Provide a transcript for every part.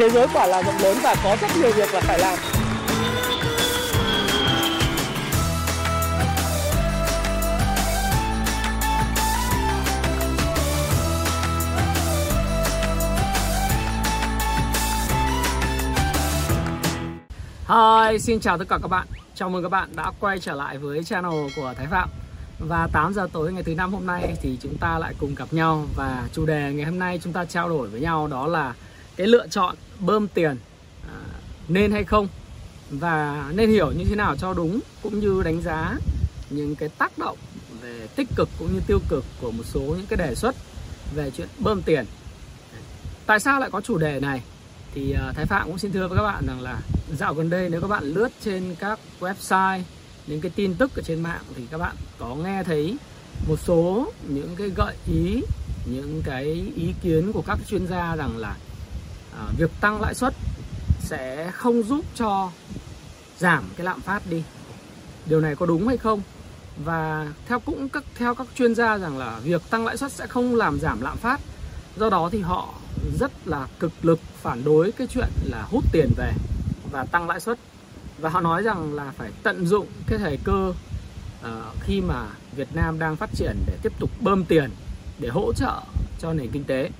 thế giới quả là rộng lớn và có rất nhiều việc là phải làm. Hi, xin chào tất cả các bạn. Chào mừng các bạn đã quay trở lại với channel của Thái Phạm. Và 8 giờ tối ngày thứ năm hôm nay thì chúng ta lại cùng gặp nhau. Và chủ đề ngày hôm nay chúng ta trao đổi với nhau đó là cái lựa chọn bơm tiền à, nên hay không Và nên hiểu như thế nào cho đúng cũng như đánh giá những cái tác động về tích cực cũng như tiêu cực của một số những cái đề xuất về chuyện bơm tiền Tại sao lại có chủ đề này? Thì à, Thái Phạm cũng xin thưa với các bạn rằng là dạo gần đây nếu các bạn lướt trên các website những cái tin tức ở trên mạng thì các bạn có nghe thấy một số những cái gợi ý những cái ý kiến của các chuyên gia rằng là à, việc tăng lãi suất sẽ không giúp cho giảm cái lạm phát đi. Điều này có đúng hay không? Và theo cũng các theo các chuyên gia rằng là việc tăng lãi suất sẽ không làm giảm lạm phát. Do đó thì họ rất là cực lực phản đối cái chuyện là hút tiền về và tăng lãi suất. Và họ nói rằng là phải tận dụng cái thời cơ uh, khi mà Việt Nam đang phát triển để tiếp tục bơm tiền để hỗ trợ cho nền kinh tế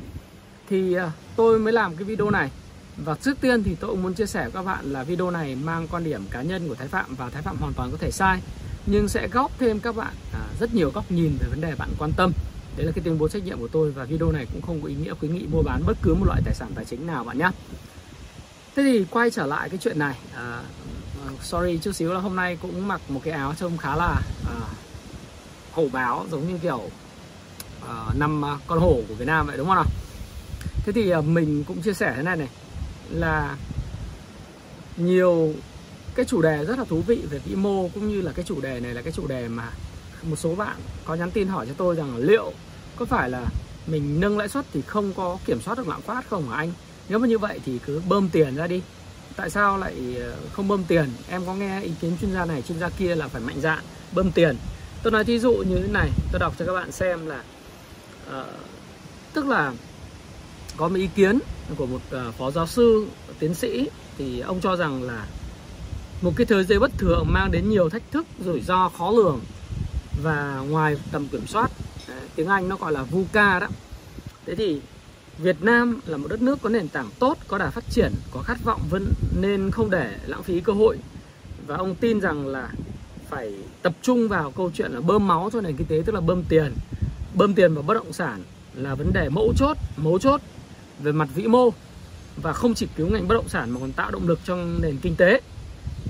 thì à, tôi mới làm cái video này. Và trước tiên thì tôi cũng muốn chia sẻ với các bạn là video này mang quan điểm cá nhân của Thái Phạm và Thái Phạm hoàn toàn có thể sai nhưng sẽ góp thêm các bạn à, rất nhiều góc nhìn về vấn đề bạn quan tâm. Đấy là cái tuyên bố trách nhiệm của tôi và video này cũng không có ý nghĩa khuyến nghị mua bán bất cứ một loại tài sản tài chính nào bạn nhé. Thế thì quay trở lại cái chuyện này à, sorry chút xíu là hôm nay cũng mặc một cái áo trông khá là à, hổ báo giống như kiểu à, năm à, con hổ của Việt Nam vậy đúng không nào? Thế thì à, mình cũng chia sẻ thế này này là nhiều cái chủ đề rất là thú vị về vĩ mô cũng như là cái chủ đề này là cái chủ đề mà một số bạn có nhắn tin hỏi cho tôi rằng liệu có phải là mình nâng lãi suất thì không có kiểm soát được lạm phát không hả anh? Nếu mà như vậy thì cứ bơm tiền ra đi. Tại sao lại à, không bơm tiền? Em có nghe ý kiến chuyên gia này chuyên gia kia là phải mạnh dạn bơm tiền. Tôi nói thí dụ như thế này tôi đọc cho các bạn xem là uh, tức là có một ý kiến của một ờ, phó giáo sư tiến sĩ thì ông cho rằng là một cái thế giới bất thường mang đến nhiều thách thức rủi ro khó lường và ngoài tầm kiểm soát ờ, tiếng Anh nó gọi là VUCA đó thế thì Việt Nam là một đất nước có nền tảng tốt, có đà phát triển, có khát vọng vẫn nên không để lãng phí cơ hội. Và ông tin rằng là phải tập trung vào câu chuyện là bơm máu cho nền kinh tế tức là bơm tiền. Bơm tiền vào bất động sản là vấn đề mẫu chốt, mấu chốt về mặt vĩ mô và không chỉ cứu ngành bất động sản mà còn tạo động lực cho nền kinh tế.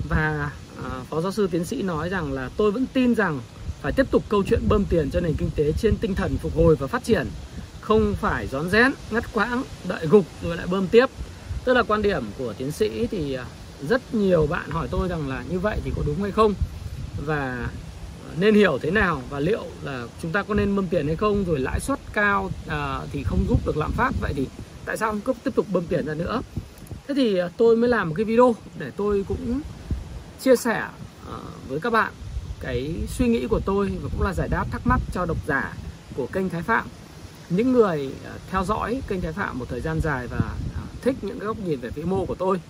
Và à, phó giáo sư tiến sĩ nói rằng là tôi vẫn tin rằng phải tiếp tục câu chuyện bơm tiền cho nền kinh tế trên tinh thần phục hồi và phát triển không phải rón rén ngắt quãng đợi gục rồi lại bơm tiếp. Tức là quan điểm của tiến sĩ thì à, rất nhiều bạn hỏi tôi rằng là như vậy thì có đúng hay không? Và nên hiểu thế nào và liệu là chúng ta có nên bơm tiền hay không? Rồi lãi suất cao à, thì không giúp được lạm phát. Vậy thì tại sao không tiếp tục bơm tiền ra nữa? Thế thì à, tôi mới làm một cái video để tôi cũng chia sẻ à, với các bạn cái suy nghĩ của tôi và cũng là giải đáp thắc mắc cho độc giả của kênh Thái Phạm. Những người à, theo dõi kênh Thái Phạm một thời gian dài và thích những cái góc nhìn về vĩ mô của tôi.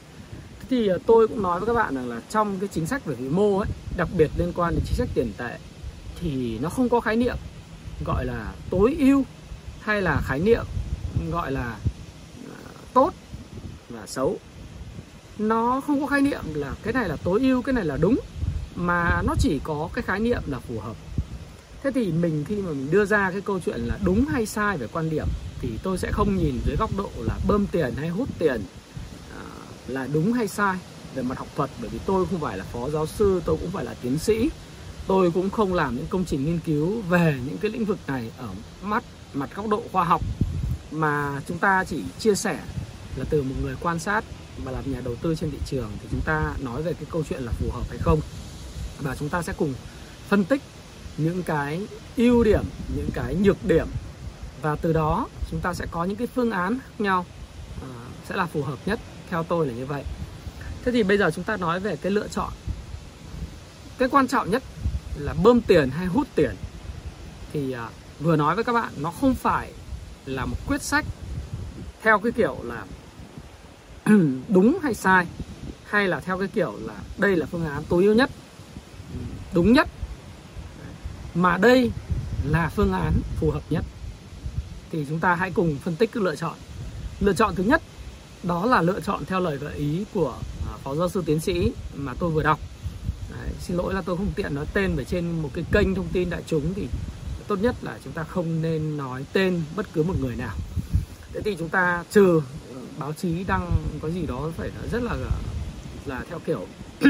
Thế thì tôi cũng nói với các bạn rằng là trong cái chính sách về vĩ mô ấy, đặc biệt liên quan đến chính sách tiền tệ, thì nó không có khái niệm gọi là tối ưu hay là khái niệm gọi là tốt và xấu. Nó không có khái niệm là cái này là tối ưu, cái này là đúng, mà nó chỉ có cái khái niệm là phù hợp. Thế thì mình khi mà mình đưa ra cái câu chuyện là đúng hay sai về quan điểm thì tôi sẽ không nhìn dưới góc độ là bơm tiền hay hút tiền à, là đúng hay sai về mặt học thuật. Bởi vì tôi không phải là phó giáo sư, tôi cũng phải là tiến sĩ. Tôi cũng không làm những công trình nghiên cứu về những cái lĩnh vực này ở mắt, mặt góc độ khoa học, mà chúng ta chỉ chia sẻ là từ một người quan sát và làm nhà đầu tư trên thị trường thì chúng ta nói về cái câu chuyện là phù hợp hay không. Và chúng ta sẽ cùng phân tích những cái ưu điểm những cái nhược điểm. Và từ đó chúng ta sẽ có những cái phương án khác nhau à, sẽ là phù hợp nhất theo tôi là như vậy. Thế thì bây giờ chúng ta nói về cái lựa chọn. Cái quan trọng nhất là bơm tiền hay hút tiền. Thì à, vừa nói với các bạn nó không phải là một quyết sách theo cái kiểu là đúng hay sai? Hay là theo cái kiểu là đây là phương án tối ưu nhất? Đúng nhất. Mà đây là phương án phù hợp nhất. Thì chúng ta hãy cùng phân tích các lựa chọn. Lựa chọn thứ nhất đó là lựa chọn theo lời gợi ý của à, phó giáo sư tiến sĩ mà tôi vừa đọc. Đấy, xin lỗi là tôi không tiện nói tên bởi trên một cái kênh thông tin đại chúng thì tốt nhất là chúng ta không nên nói tên bất cứ một người nào. Thế thì chúng ta trừ báo chí đăng có gì đó phải rất là là theo kiểu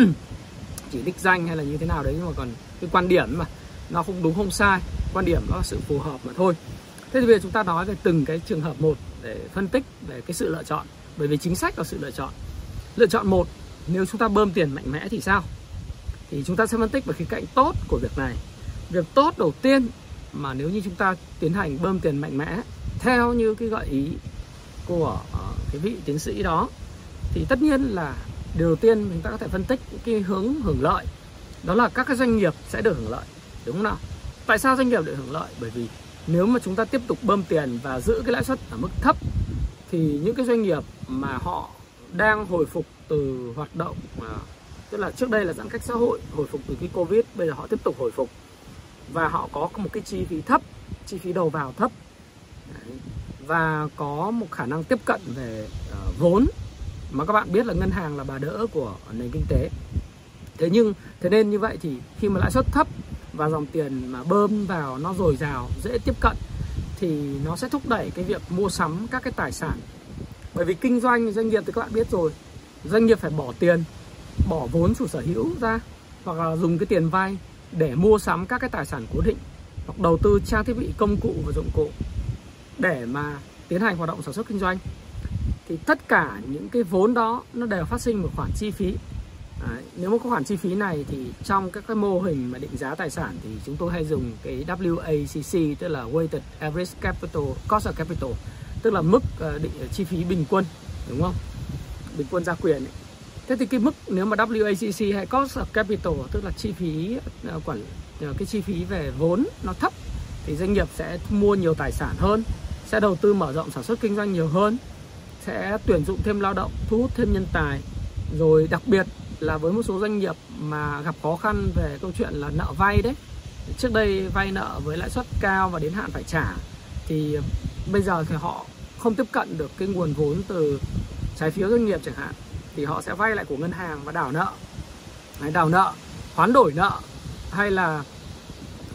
chỉ đích danh hay là như thế nào đấy, nhưng mà còn cái quan điểm mà nó không đúng, không sai. Quan điểm nó là sự phù hợp mà thôi. Thế thì bây giờ chúng ta nói về từng cái trường hợp một để phân tích về cái sự lựa chọn. Bởi vì chính sách là sự lựa chọn. Lựa chọn một, nếu chúng ta bơm tiền mạnh mẽ thì sao? Thì chúng ta sẽ phân tích về khía cạnh tốt của việc này. Việc tốt đầu tiên mà nếu như chúng ta tiến hành bơm tiền mạnh mẽ, theo như cái gợi ý của ờ, cái vị tiến sĩ đó. Thì tất nhiên là điều đầu tiên chúng ta có thể phân tích cái hướng hưởng lợi, đó là các cái doanh nghiệp sẽ được hưởng lợi, đúng không nào? Tại sao doanh nghiệp được hưởng lợi? Bởi vì nếu mà chúng ta tiếp tục bơm tiền và giữ cái lãi suất ở mức thấp, thì những cái doanh nghiệp mà họ đang hồi phục từ hoạt động ờ, tức là trước đây là giãn cách xã hội, hồi phục từ cái covid, bây giờ họ tiếp tục hồi phục và họ có một cái chi phí thấp, chi phí đầu vào thấp và có một khả năng tiếp cận về uh, vốn mà các bạn biết là ngân hàng là bà đỡ của nền kinh tế. Thế nhưng thế nên như vậy thì khi mà lãi suất thấp và dòng tiền mà bơm vào nó dồi dào dễ tiếp cận thì nó sẽ thúc đẩy cái việc mua sắm các cái tài sản. Bởi vì kinh doanh doanh nghiệp thì các bạn biết rồi doanh nghiệp phải bỏ tiền bỏ vốn chủ sở hữu ra hoặc là dùng cái tiền vay để mua sắm các cái tài sản cố định hoặc đầu tư trang thiết bị công cụ và dụng cụ để mà tiến hành hoạt động sản xuất kinh doanh thì tất cả những cái vốn đó nó đều phát sinh một khoản chi phí. Đấy, nếu mà có khoản chi phí này thì trong các cái mô hình mà định giá tài sản thì chúng tôi hay dùng cái WACC tức là Weighted Average Capital Cost of Capital tức là mức ờ, định ờ, chi phí bình quân đúng không? Bình quân gia quyền ấy. thế thì cái mức nếu mà WACC hay Cost of Capital tức là chi phí uh, quản uh, cái chi phí về vốn nó thấp thì doanh nghiệp sẽ mua nhiều tài sản hơn sẽ đầu tư mở rộng sản xuất kinh doanh nhiều hơn, sẽ tuyển dụng thêm lao động, thu hút thêm nhân tài. Rồi đặc biệt là với một số doanh nghiệp mà gặp khó khăn về câu chuyện là nợ vay đấy. Trước đây vay nợ với lãi suất cao và đến hạn phải trả, thì bây giờ thì họ không tiếp cận được cái nguồn vốn từ trái phiếu doanh nghiệp chẳng hạn, thì họ sẽ vay lại của ngân hàng và đảo nợ. Đảo nợ, hoán đổi nợ, hay là,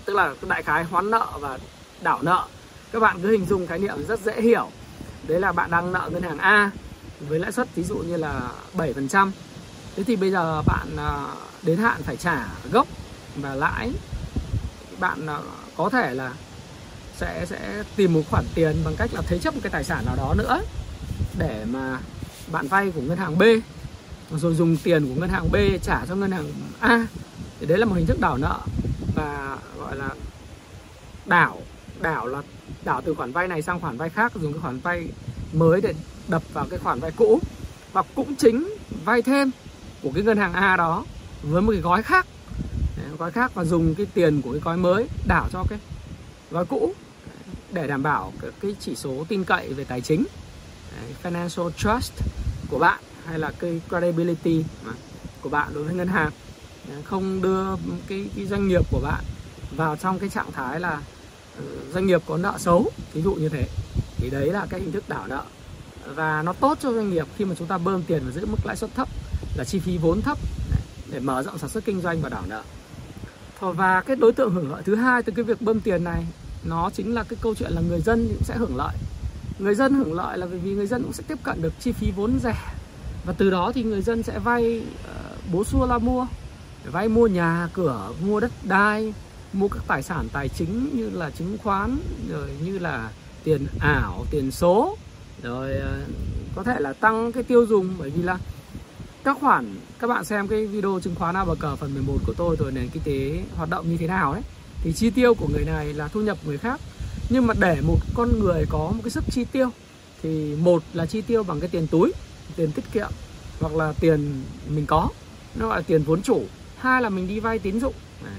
tức là đại khái hoán nợ và đảo nợ các bạn cứ hình dung khái niệm rất dễ hiểu. Đấy là bạn đang nợ ngân hàng A với lãi suất ví dụ như là 7% thế thì bây giờ bạn à, đến hạn phải trả gốc và lãi. Bạn à, có thể là sẽ sẽ tìm một khoản tiền bằng cách là thế chấp một cái tài sản nào đó nữa để mà bạn vay của ngân hàng B. Rồi dùng tiền của ngân hàng B trả cho ngân hàng A. Thì đấy là một hình thức đảo nợ và gọi là đảo đảo là đảo từ khoản vay này sang khoản vay khác dùng cái khoản vay mới để đập vào cái khoản vay cũ. Và cũng chính vay thêm của cái ngân hàng A đó với một cái gói khác. Gói khác và dùng cái tiền của cái gói mới đảo cho cái gói cũ để đảm bảo cái chỉ số tin cậy về tài chính. Financial trust của bạn hay là cái credibility của bạn đối với ngân hàng. Không đưa cái, cái doanh nghiệp của bạn vào trong cái trạng thái là doanh nghiệp có nợ xấu ví dụ như thế, thì đấy là cái hình thức đảo nợ. Và nó tốt cho doanh nghiệp khi mà chúng ta bơm tiền và giữ mức lãi suất thấp, là chi phí vốn thấp để mở rộng sản xuất kinh doanh và đảo nợ. Và cái đối tượng hưởng lợi thứ hai từ cái việc bơm tiền này, nó chính là cái câu chuyện là người dân cũng sẽ hưởng lợi. Người dân hưởng lợi là bởi vì người dân cũng sẽ tiếp cận được chi phí vốn rẻ. Và từ đó thì người dân sẽ vay ờ, bố xua la mua vay mua nhà, cửa, mua đất đai mua các tài sản tài chính như là chứng khoán, rồi như là tiền ảo, tiền số, rồi ờ, có thể là tăng cái tiêu dùng. Bởi vì là các khoản, các bạn xem cái video chứng khoán nào bờ cờ phần 11 của tôi rồi nền kinh tế hoạt động như thế nào đấy thì chi tiêu của người này là thu nhập người khác. Nhưng mà để một con người có một cái sức chi tiêu, thì một là chi tiêu bằng cái tiền túi, tiền tiết kiệm, hoặc là tiền mình có, nó gọi là tiền vốn chủ. Hai là mình đi vay tín dụng. Đấy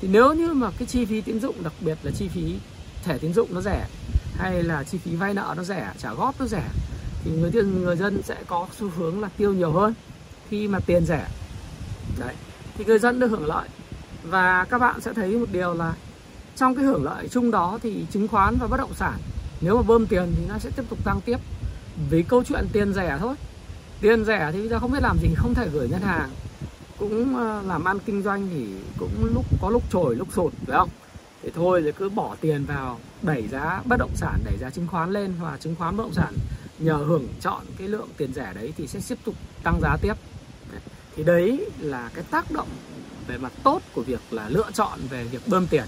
thì nếu như mà cái chi phí tín dụng, đặc biệt là chi phí thẻ tín dụng nó rẻ, hay là chi phí vay nợ nó rẻ, trả góp nó rẻ, thì người tiêu người dân sẽ có xu hướng là tiêu nhiều hơn khi mà tiền rẻ. Đấy, thì người dân được hưởng lợi. Và các bạn sẽ thấy một điều là trong cái hưởng lợi chung đó thì chứng khoán và bất động sản, nếu mà bơm tiền thì nó sẽ tiếp tục tăng tiếp. Vì câu chuyện tiền rẻ thôi. Tiền rẻ thì bây giờ không biết làm gì, không thể gửi ngân hàng cũng ờ, làm ăn kinh doanh thì cũng lúc, có lúc trồi, lúc sụt, phải không? Thì thôi thì cứ bỏ tiền vào, đẩy giá bất động sản, đẩy giá chứng khoán lên và chứng khoán bất động sản nhờ hưởng chọn cái lượng tiền rẻ đấy thì sẽ tiếp tục tăng giá tiếp. Thì đấy là cái tác động về mặt tốt của việc là lựa chọn về việc bơm tiền.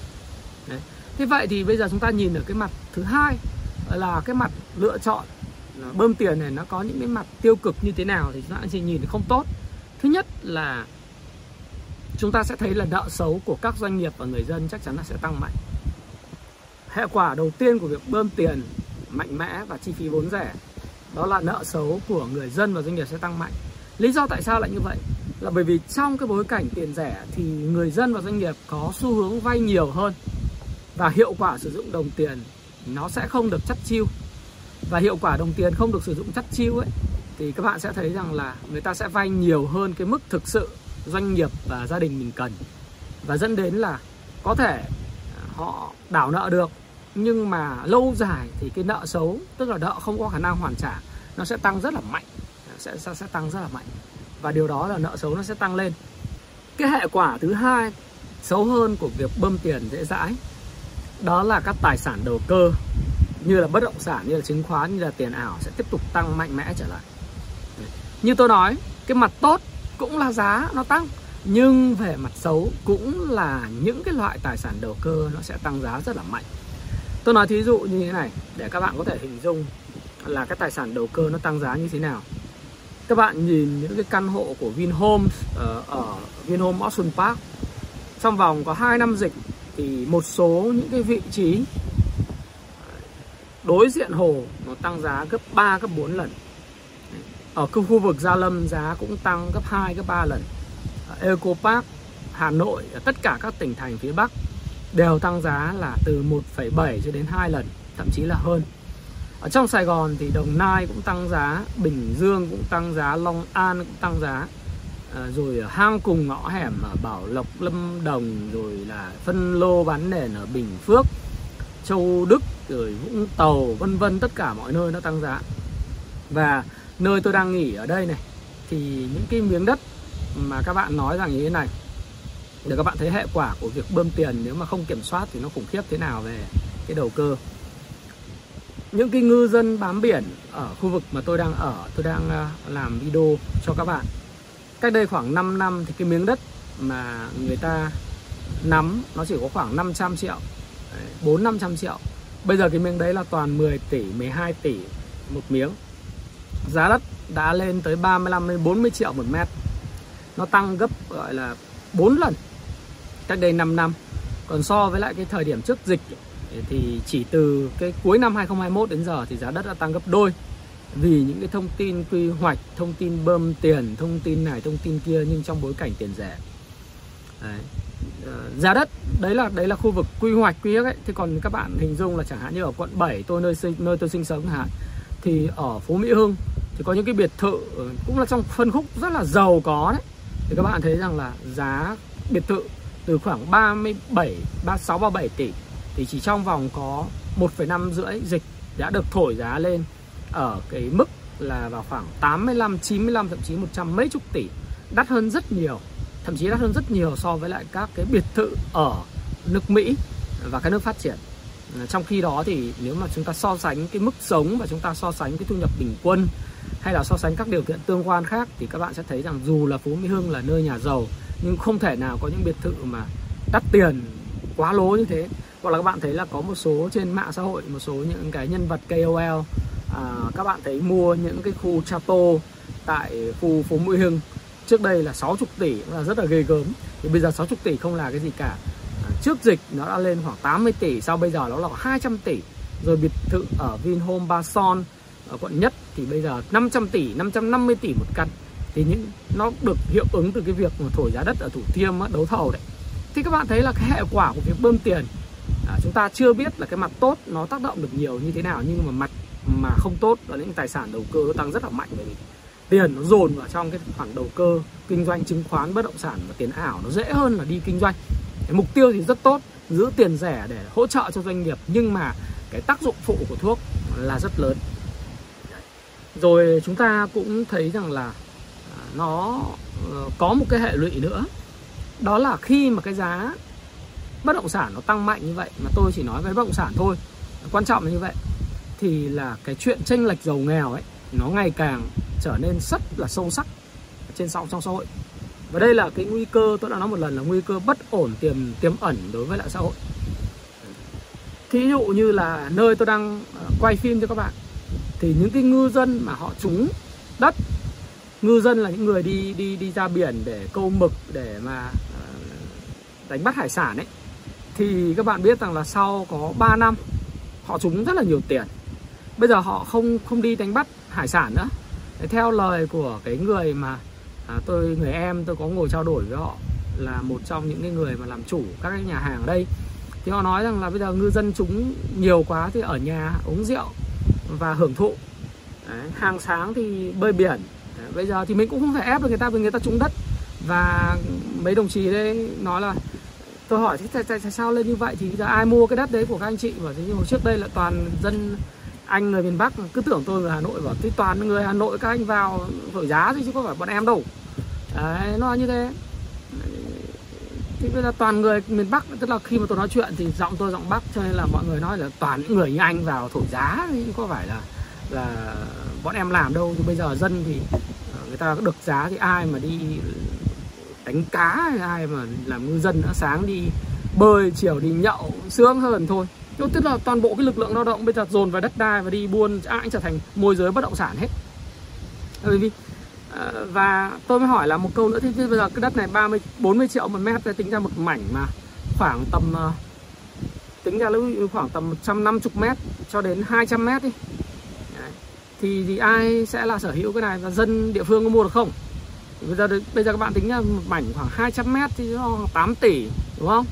Đấy. thế vậy thì bây giờ chúng ta nhìn ở cái mặt thứ hai là cái mặt lựa chọn bơm tiền này nó có những cái mặt tiêu cực như thế nào thì chúng ta chỉ nhìn không tốt. Thứ nhất là chúng ta sẽ thấy là nợ xấu của các doanh nghiệp và người dân chắc chắn là sẽ tăng mạnh. Hệ quả đầu tiên của việc bơm tiền mạnh mẽ và chi phí vốn rẻ, đó là nợ xấu của người dân và doanh nghiệp sẽ tăng mạnh. Lý do tại sao lại như vậy? Là bởi vì trong cái bối cảnh tiền rẻ thì người dân và doanh nghiệp có xu hướng vay nhiều hơn và hiệu quả sử dụng đồng tiền nó sẽ không được chất chiêu. Và hiệu quả đồng tiền không được sử dụng chất chiêu ấy, thì các bạn sẽ thấy rằng là người ta sẽ vay nhiều hơn cái mức thực sự doanh nghiệp và gia đình mình cần. Và dẫn đến là có thể à, họ đảo nợ được nhưng mà lâu dài thì cái nợ xấu tức là nợ không có khả năng hoàn trả nó sẽ tăng rất là mạnh sẽ sẽ, sẽ tăng rất là mạnh. Và điều đó là nợ xấu nó sẽ tăng lên. Cái hệ quả thứ hai xấu hơn của việc bơm tiền dễ dãi đó là các tài sản đầu cơ như là bất động sản như là chứng khoán như là tiền ảo sẽ tiếp tục tăng mạnh mẽ trở lại. Như tôi nói cái mặt tốt cũng là giá nó tăng. Nhưng về mặt xấu cũng là những cái loại tài sản đầu cơ nó sẽ tăng giá rất là mạnh. Tôi nói thí dụ như thế này để các bạn có thể hình dung là cái tài sản đầu cơ nó tăng giá như thế nào. Các bạn nhìn những cái căn hộ của Vinhomes ờ, ở, ở Vinhome Ocean Park. Trong vòng có 2 năm dịch thì một số những cái vị trí đối diện hồ nó tăng giá gấp 3 gấp 4 lần ở khu vực Gia Lâm giá cũng tăng gấp 2 gấp 3 lần. Eco Park Hà Nội ở tất cả các tỉnh thành phía Bắc đều tăng giá là từ 1,7 cho đến 2 lần thậm chí là hơn. Ở trong Sài Gòn thì Đồng Nai cũng tăng giá Bình Dương cũng tăng giá Long An cũng tăng giá. À, rồi ở hang cùng ngõ hẻm ở Bảo Lộc Lâm Đồng rồi là phân lô bán nền ở Bình Phước Châu Đức rồi Vũng Tàu vân vân tất cả mọi nơi nó tăng giá. Và nơi tôi đang nghỉ ở đây này, thì những cái miếng đất mà các bạn nói rằng như thế này, để các bạn thấy hệ quả của việc bơm tiền nếu mà không kiểm soát thì nó khủng khiếp thế nào về cái đầu cơ. Những cái ngư dân bám biển ở khu vực mà tôi đang ở, tôi đang à, làm video cho các bạn. Cách đây khoảng 5 năm thì cái miếng đất mà người ta nắm nó chỉ có khoảng 500 triệu 4 500 triệu. Bây giờ cái miếng đấy là toàn 10 tỷ 12 tỷ một miếng giá đất đã lên tới 35 đến 40 triệu một mét nó tăng gấp gọi là 4 lần cách đây 5 năm còn so với lại cái thời điểm trước dịch thì chỉ từ cái cuối năm 2021 đến giờ thì giá đất đã tăng gấp đôi vì những cái thông tin quy hoạch, thông tin bơm tiền, thông tin này, thông tin kia nhưng trong bối cảnh tiền rẻ. Đấy. Ờ, giá đất đấy là đấy là khu vực quy hoạch quy ước ấy thì còn các bạn hình dung là chẳng hạn như ở quận 7 tôi nơi sinh nơi tôi sinh sống hạn thì ở phố Mỹ Hưng thì có những cái biệt thự ờ, cũng là trong phân khúc rất là giàu có đấy. Thì các bạn thấy rằng là giá biệt thự từ khoảng 37 36 37 tỷ. Thì chỉ trong vòng có 1,5 rưỡi dịch đã được thổi giá lên ở cái mức là vào khoảng 85 95 thậm chí 100 mấy chục tỷ. Đắt hơn rất nhiều thậm chí đắt hơn rất nhiều so với lại các cái biệt thự ở nước Mỹ và các nước phát triển trong khi đó thì nếu mà chúng ta so sánh cái mức sống và chúng ta so sánh cái thu nhập bình quân hay là so sánh các điều kiện tương quan khác thì các bạn sẽ thấy rằng dù là Phú Mỹ Hưng là nơi nhà giàu nhưng không thể nào có những biệt thự mà đắt tiền quá lố như thế. Hoặc là các bạn thấy là có một số trên mạng xã hội một số những cái nhân vật KOL à, các bạn thấy mua những cái khu chateau tại khu phố Mỹ Hưng. Trước đây là 60 tỷ là rất là ghê gớm. Thì bây giờ 60 tỷ không là cái gì cả trước dịch nó đã lên khoảng 80 tỷ sau bây giờ nó là 200 tỷ. Rồi biệt thự ở Vinhome Ba Son ở quận nhất thì bây giờ 500 tỷ 550 tỷ một căn. Thì những nó được hiệu ứng từ cái việc mà thổi giá đất ở Thủ Thiêm á, đấu thầu đấy. Thì các bạn thấy là cái hệ quả của việc bơm tiền à, chúng ta chưa biết là cái mặt tốt nó tác động được nhiều như thế nào nhưng mà mặt mà không tốt đó là những tài sản đầu cơ nó tăng rất là mạnh. bởi vì tiền nó dồn vào trong cái khoản đầu cơ, kinh doanh chứng khoán, bất động sản và tiền ảo, nó dễ hơn là đi kinh doanh. Cái mục tiêu thì rất tốt, giữ tiền rẻ để hỗ trợ cho doanh nghiệp, nhưng mà cái tác dụng phụ của thuốc là rất lớn. Rồi chúng ta cũng thấy rằng là à, nó ờ, có một cái hệ lụy nữa. Đó là khi mà cái giá bất động sản nó tăng mạnh như vậy, mà tôi chỉ nói về bất động sản thôi, quan trọng là như vậy, thì là cái chuyện tranh lệch giàu nghèo ấy nó ngày càng trở nên rất là sâu sắc trên sóng trong xã hội. Và đây là cái nguy cơ, tôi đã nói một lần là nguy cơ bất ổn tiềm tiềm ẩn đối với lại xã hội. Thí dụ như là nơi tôi đang ờ, quay phim cho các bạn, thì những cái ngư dân mà họ trúng đất, ngư dân là những người đi đi đi ra biển để câu mực, để mà ờ, đánh bắt hải sản ấy, thì các bạn biết rằng là sau có 3 năm, họ trúng rất là nhiều tiền. Bây giờ họ không không đi đánh bắt hải sản nữa. Theo lời của cái người mà à, tôi người em tôi có ngồi trao đổi với họ là một trong những cái người mà làm chủ các cái nhà hàng ở đây. Thì họ nói rằng là bây giờ ngư dân chúng nhiều quá thì ở nhà uống rượu và hưởng thụ. Đấy, hàng sáng thì bơi biển. Đấy, bây giờ thì mình cũng không thể ép được người ta vì người ta trúng đất. Và mấy đồng chí đấy nói là tôi hỏi tại, tại, tại sao lên như vậy? Thì giờ ai mua cái đất đấy của các anh chị? Và như hồi trước đây là toàn dân anh người miền Bắc cứ tưởng tôi người Hà Nội và thì toàn người Hà Nội các anh vào thổi giá thôi chứ không phải bọn em đâu. Đấy, nó như thế. Thì bây giờ toàn người miền Bắc, tức là khi mà tôi nói chuyện thì giọng tôi giọng Bắc, cho nên là mọi người nói là toàn những người như anh vào thổi giá chứ có phải là là bọn em làm đâu. Thì bây giờ dân thì ờ, người ta được giá thì ai mà đi đánh cá, ai mà làm ngư dân nữa sáng đi bơi chiều đi nhậu sướng hơn thôi nhưng tức là toàn bộ cái lực lượng lao động bây giờ dồn vào đất đai và đi buôn à, ai trở thành môi giới bất động sản hết. Bởi vì à, và tôi mới hỏi là một câu nữa thì bây giờ cái đất này 30 40 triệu một mét tính ra một mảnh mà khoảng tầm à, tính ra lúc khoảng tầm 150 mét cho đến 200 mét đi. Thì, thì ai sẽ là sở hữu cái này và dân địa phương có mua được không? Bây giờ bây giờ các bạn tính là một mảnh khoảng 200 mét thì nó 8 tỷ đúng không?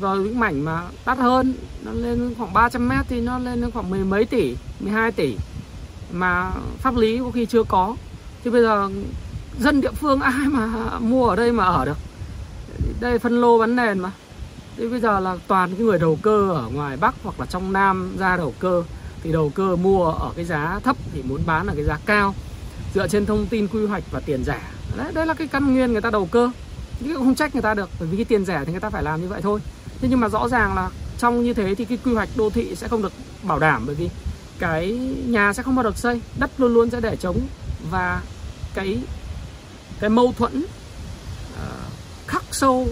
Vào những mảnh mà đắt hơn. Nó lên khoảng 300 mét thì nó lên đến khoảng mười mấy tỷ 12 tỷ mà pháp lý có khi chưa có. Thì bây giờ dân địa phương ai mà mua ở đây mà ở được? Đây phân lô bán nền mà. Thì bây giờ là toàn cái người đầu cơ ở ngoài Bắc hoặc là trong Nam ra đầu cơ. Thì đầu cơ mua ở cái giá thấp thì muốn bán ở cái giá cao. Dựa trên thông tin quy hoạch và tiền rẻ. Đấy, đấy là cái căn nguyên người ta đầu cơ. Nhưng không trách người ta được bởi vì cái tiền rẻ thì người ta phải làm như vậy thôi thế nhưng mà rõ ràng là trong như thế thì cái quy hoạch đô thị sẽ không được bảo đảm bởi vì cái nhà sẽ không bao được xây đất luôn luôn sẽ để trống và cái cái mâu thuẫn uh, khắc sâu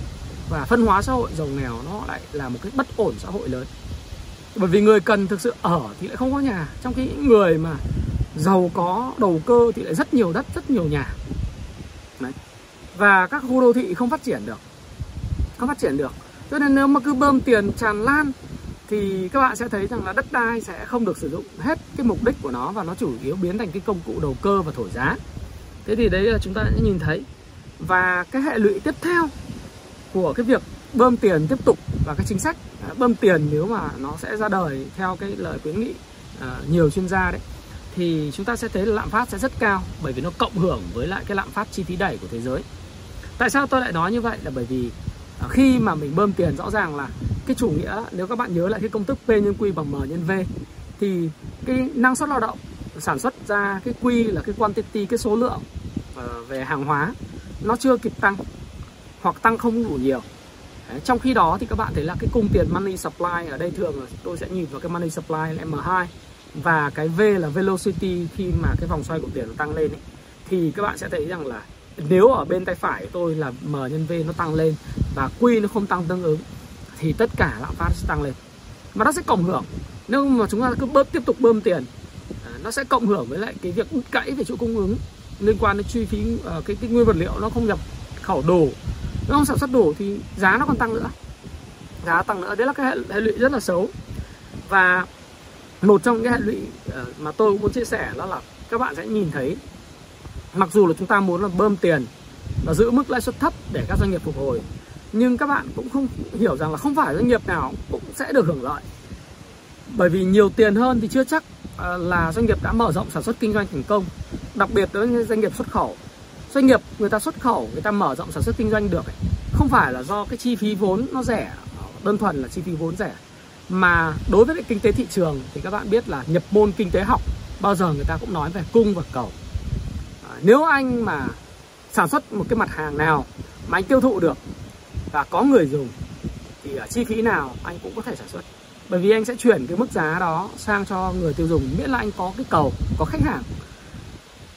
và phân hóa xã hội giàu nghèo nó lại là một cái bất ổn xã hội lớn. Bởi vì người cần thực sự ở thì lại không có nhà trong khi những người mà giàu có đầu cơ thì lại rất nhiều đất rất nhiều nhà. Đấy. và các khu đô thị không phát triển được không phát triển được cho nên nếu mà cứ bơm tiền tràn lan, thì các bạn sẽ thấy rằng là đất đai sẽ không được sử dụng hết cái mục đích của nó và nó chủ yếu biến thành cái công cụ đầu cơ và thổi giá. Thế thì đấy là chúng ta sẽ nhìn thấy. Và cái hệ lụy tiếp theo của cái việc bơm tiền tiếp tục và cái chính sách. Bơm tiền nếu mà nó sẽ ra đời theo cái lời khuyến nghị à, nhiều chuyên gia đấy, thì chúng ta sẽ thấy là lạm phát sẽ rất cao bởi vì nó cộng hưởng với lại cái lạm phát chi phí đẩy của thế giới. Tại sao tôi lại nói như vậy? Là bởi vì À, khi mà mình bơm tiền rõ ràng là cái chủ nghĩa nếu các bạn nhớ lại cái công thức P nhân Q bằng M nhân V thì cái năng suất lao động sản xuất ra cái Q là cái quantity cái số lượng ờ, về hàng hóa nó chưa kịp tăng hoặc tăng không đủ nhiều. Đấy, trong khi đó thì các bạn thấy là cái cung tiền money supply ở đây thường là tôi sẽ nhìn vào cái money supply là M2 và cái V là velocity khi mà cái vòng xoay của tiền nó tăng lên ấy, thì các bạn sẽ thấy rằng là nếu ở bên tay phải của tôi là M nhân V nó tăng lên và Q nó không tăng tương ứng thì tất cả lạm phát sẽ tăng lên. Mà nó sẽ cộng hưởng. Nếu mà chúng ta cứ bơm tiếp tục bơm tiền à, nó sẽ cộng hưởng với lại cái việc đứt gãy về chuỗi cung ứng liên quan đến chi phí uh, cái, cái nguyên vật liệu nó không nhập khẩu đồ nó không sản xuất đủ thì giá nó còn tăng nữa. Giá tăng nữa. Đấy là cái hệ, hệ lụy rất là xấu. Và một trong cái hệ lụy ờ, mà tôi cũng muốn chia sẻ đó là các bạn sẽ nhìn thấy mặc dù là chúng ta muốn là bơm tiền và giữ mức lãi suất thấp để các doanh nghiệp phục hồi nhưng các bạn cũng không hiểu rằng là không phải doanh nghiệp nào cũng sẽ được hưởng lợi. Bởi vì nhiều tiền hơn thì chưa chắc à, là doanh nghiệp đã mở rộng sản xuất kinh doanh thành công đặc biệt đối với doanh nghiệp xuất khẩu. Doanh nghiệp người ta xuất khẩu người ta mở rộng sản xuất kinh doanh được ấy, không phải là do cái chi phí vốn nó rẻ đơn thuần là chi phí vốn rẻ. Mà đối với kinh tế thị trường thì các bạn biết là nhập môn kinh tế học bao giờ người ta cũng nói về cung và cầu nếu anh mà sản xuất một cái mặt hàng nào mà anh tiêu thụ được và có người dùng thì ở chi phí nào anh cũng có thể sản xuất. Bởi vì anh sẽ chuyển cái mức giá đó sang cho người tiêu dùng miễn là anh có cái cầu có khách hàng.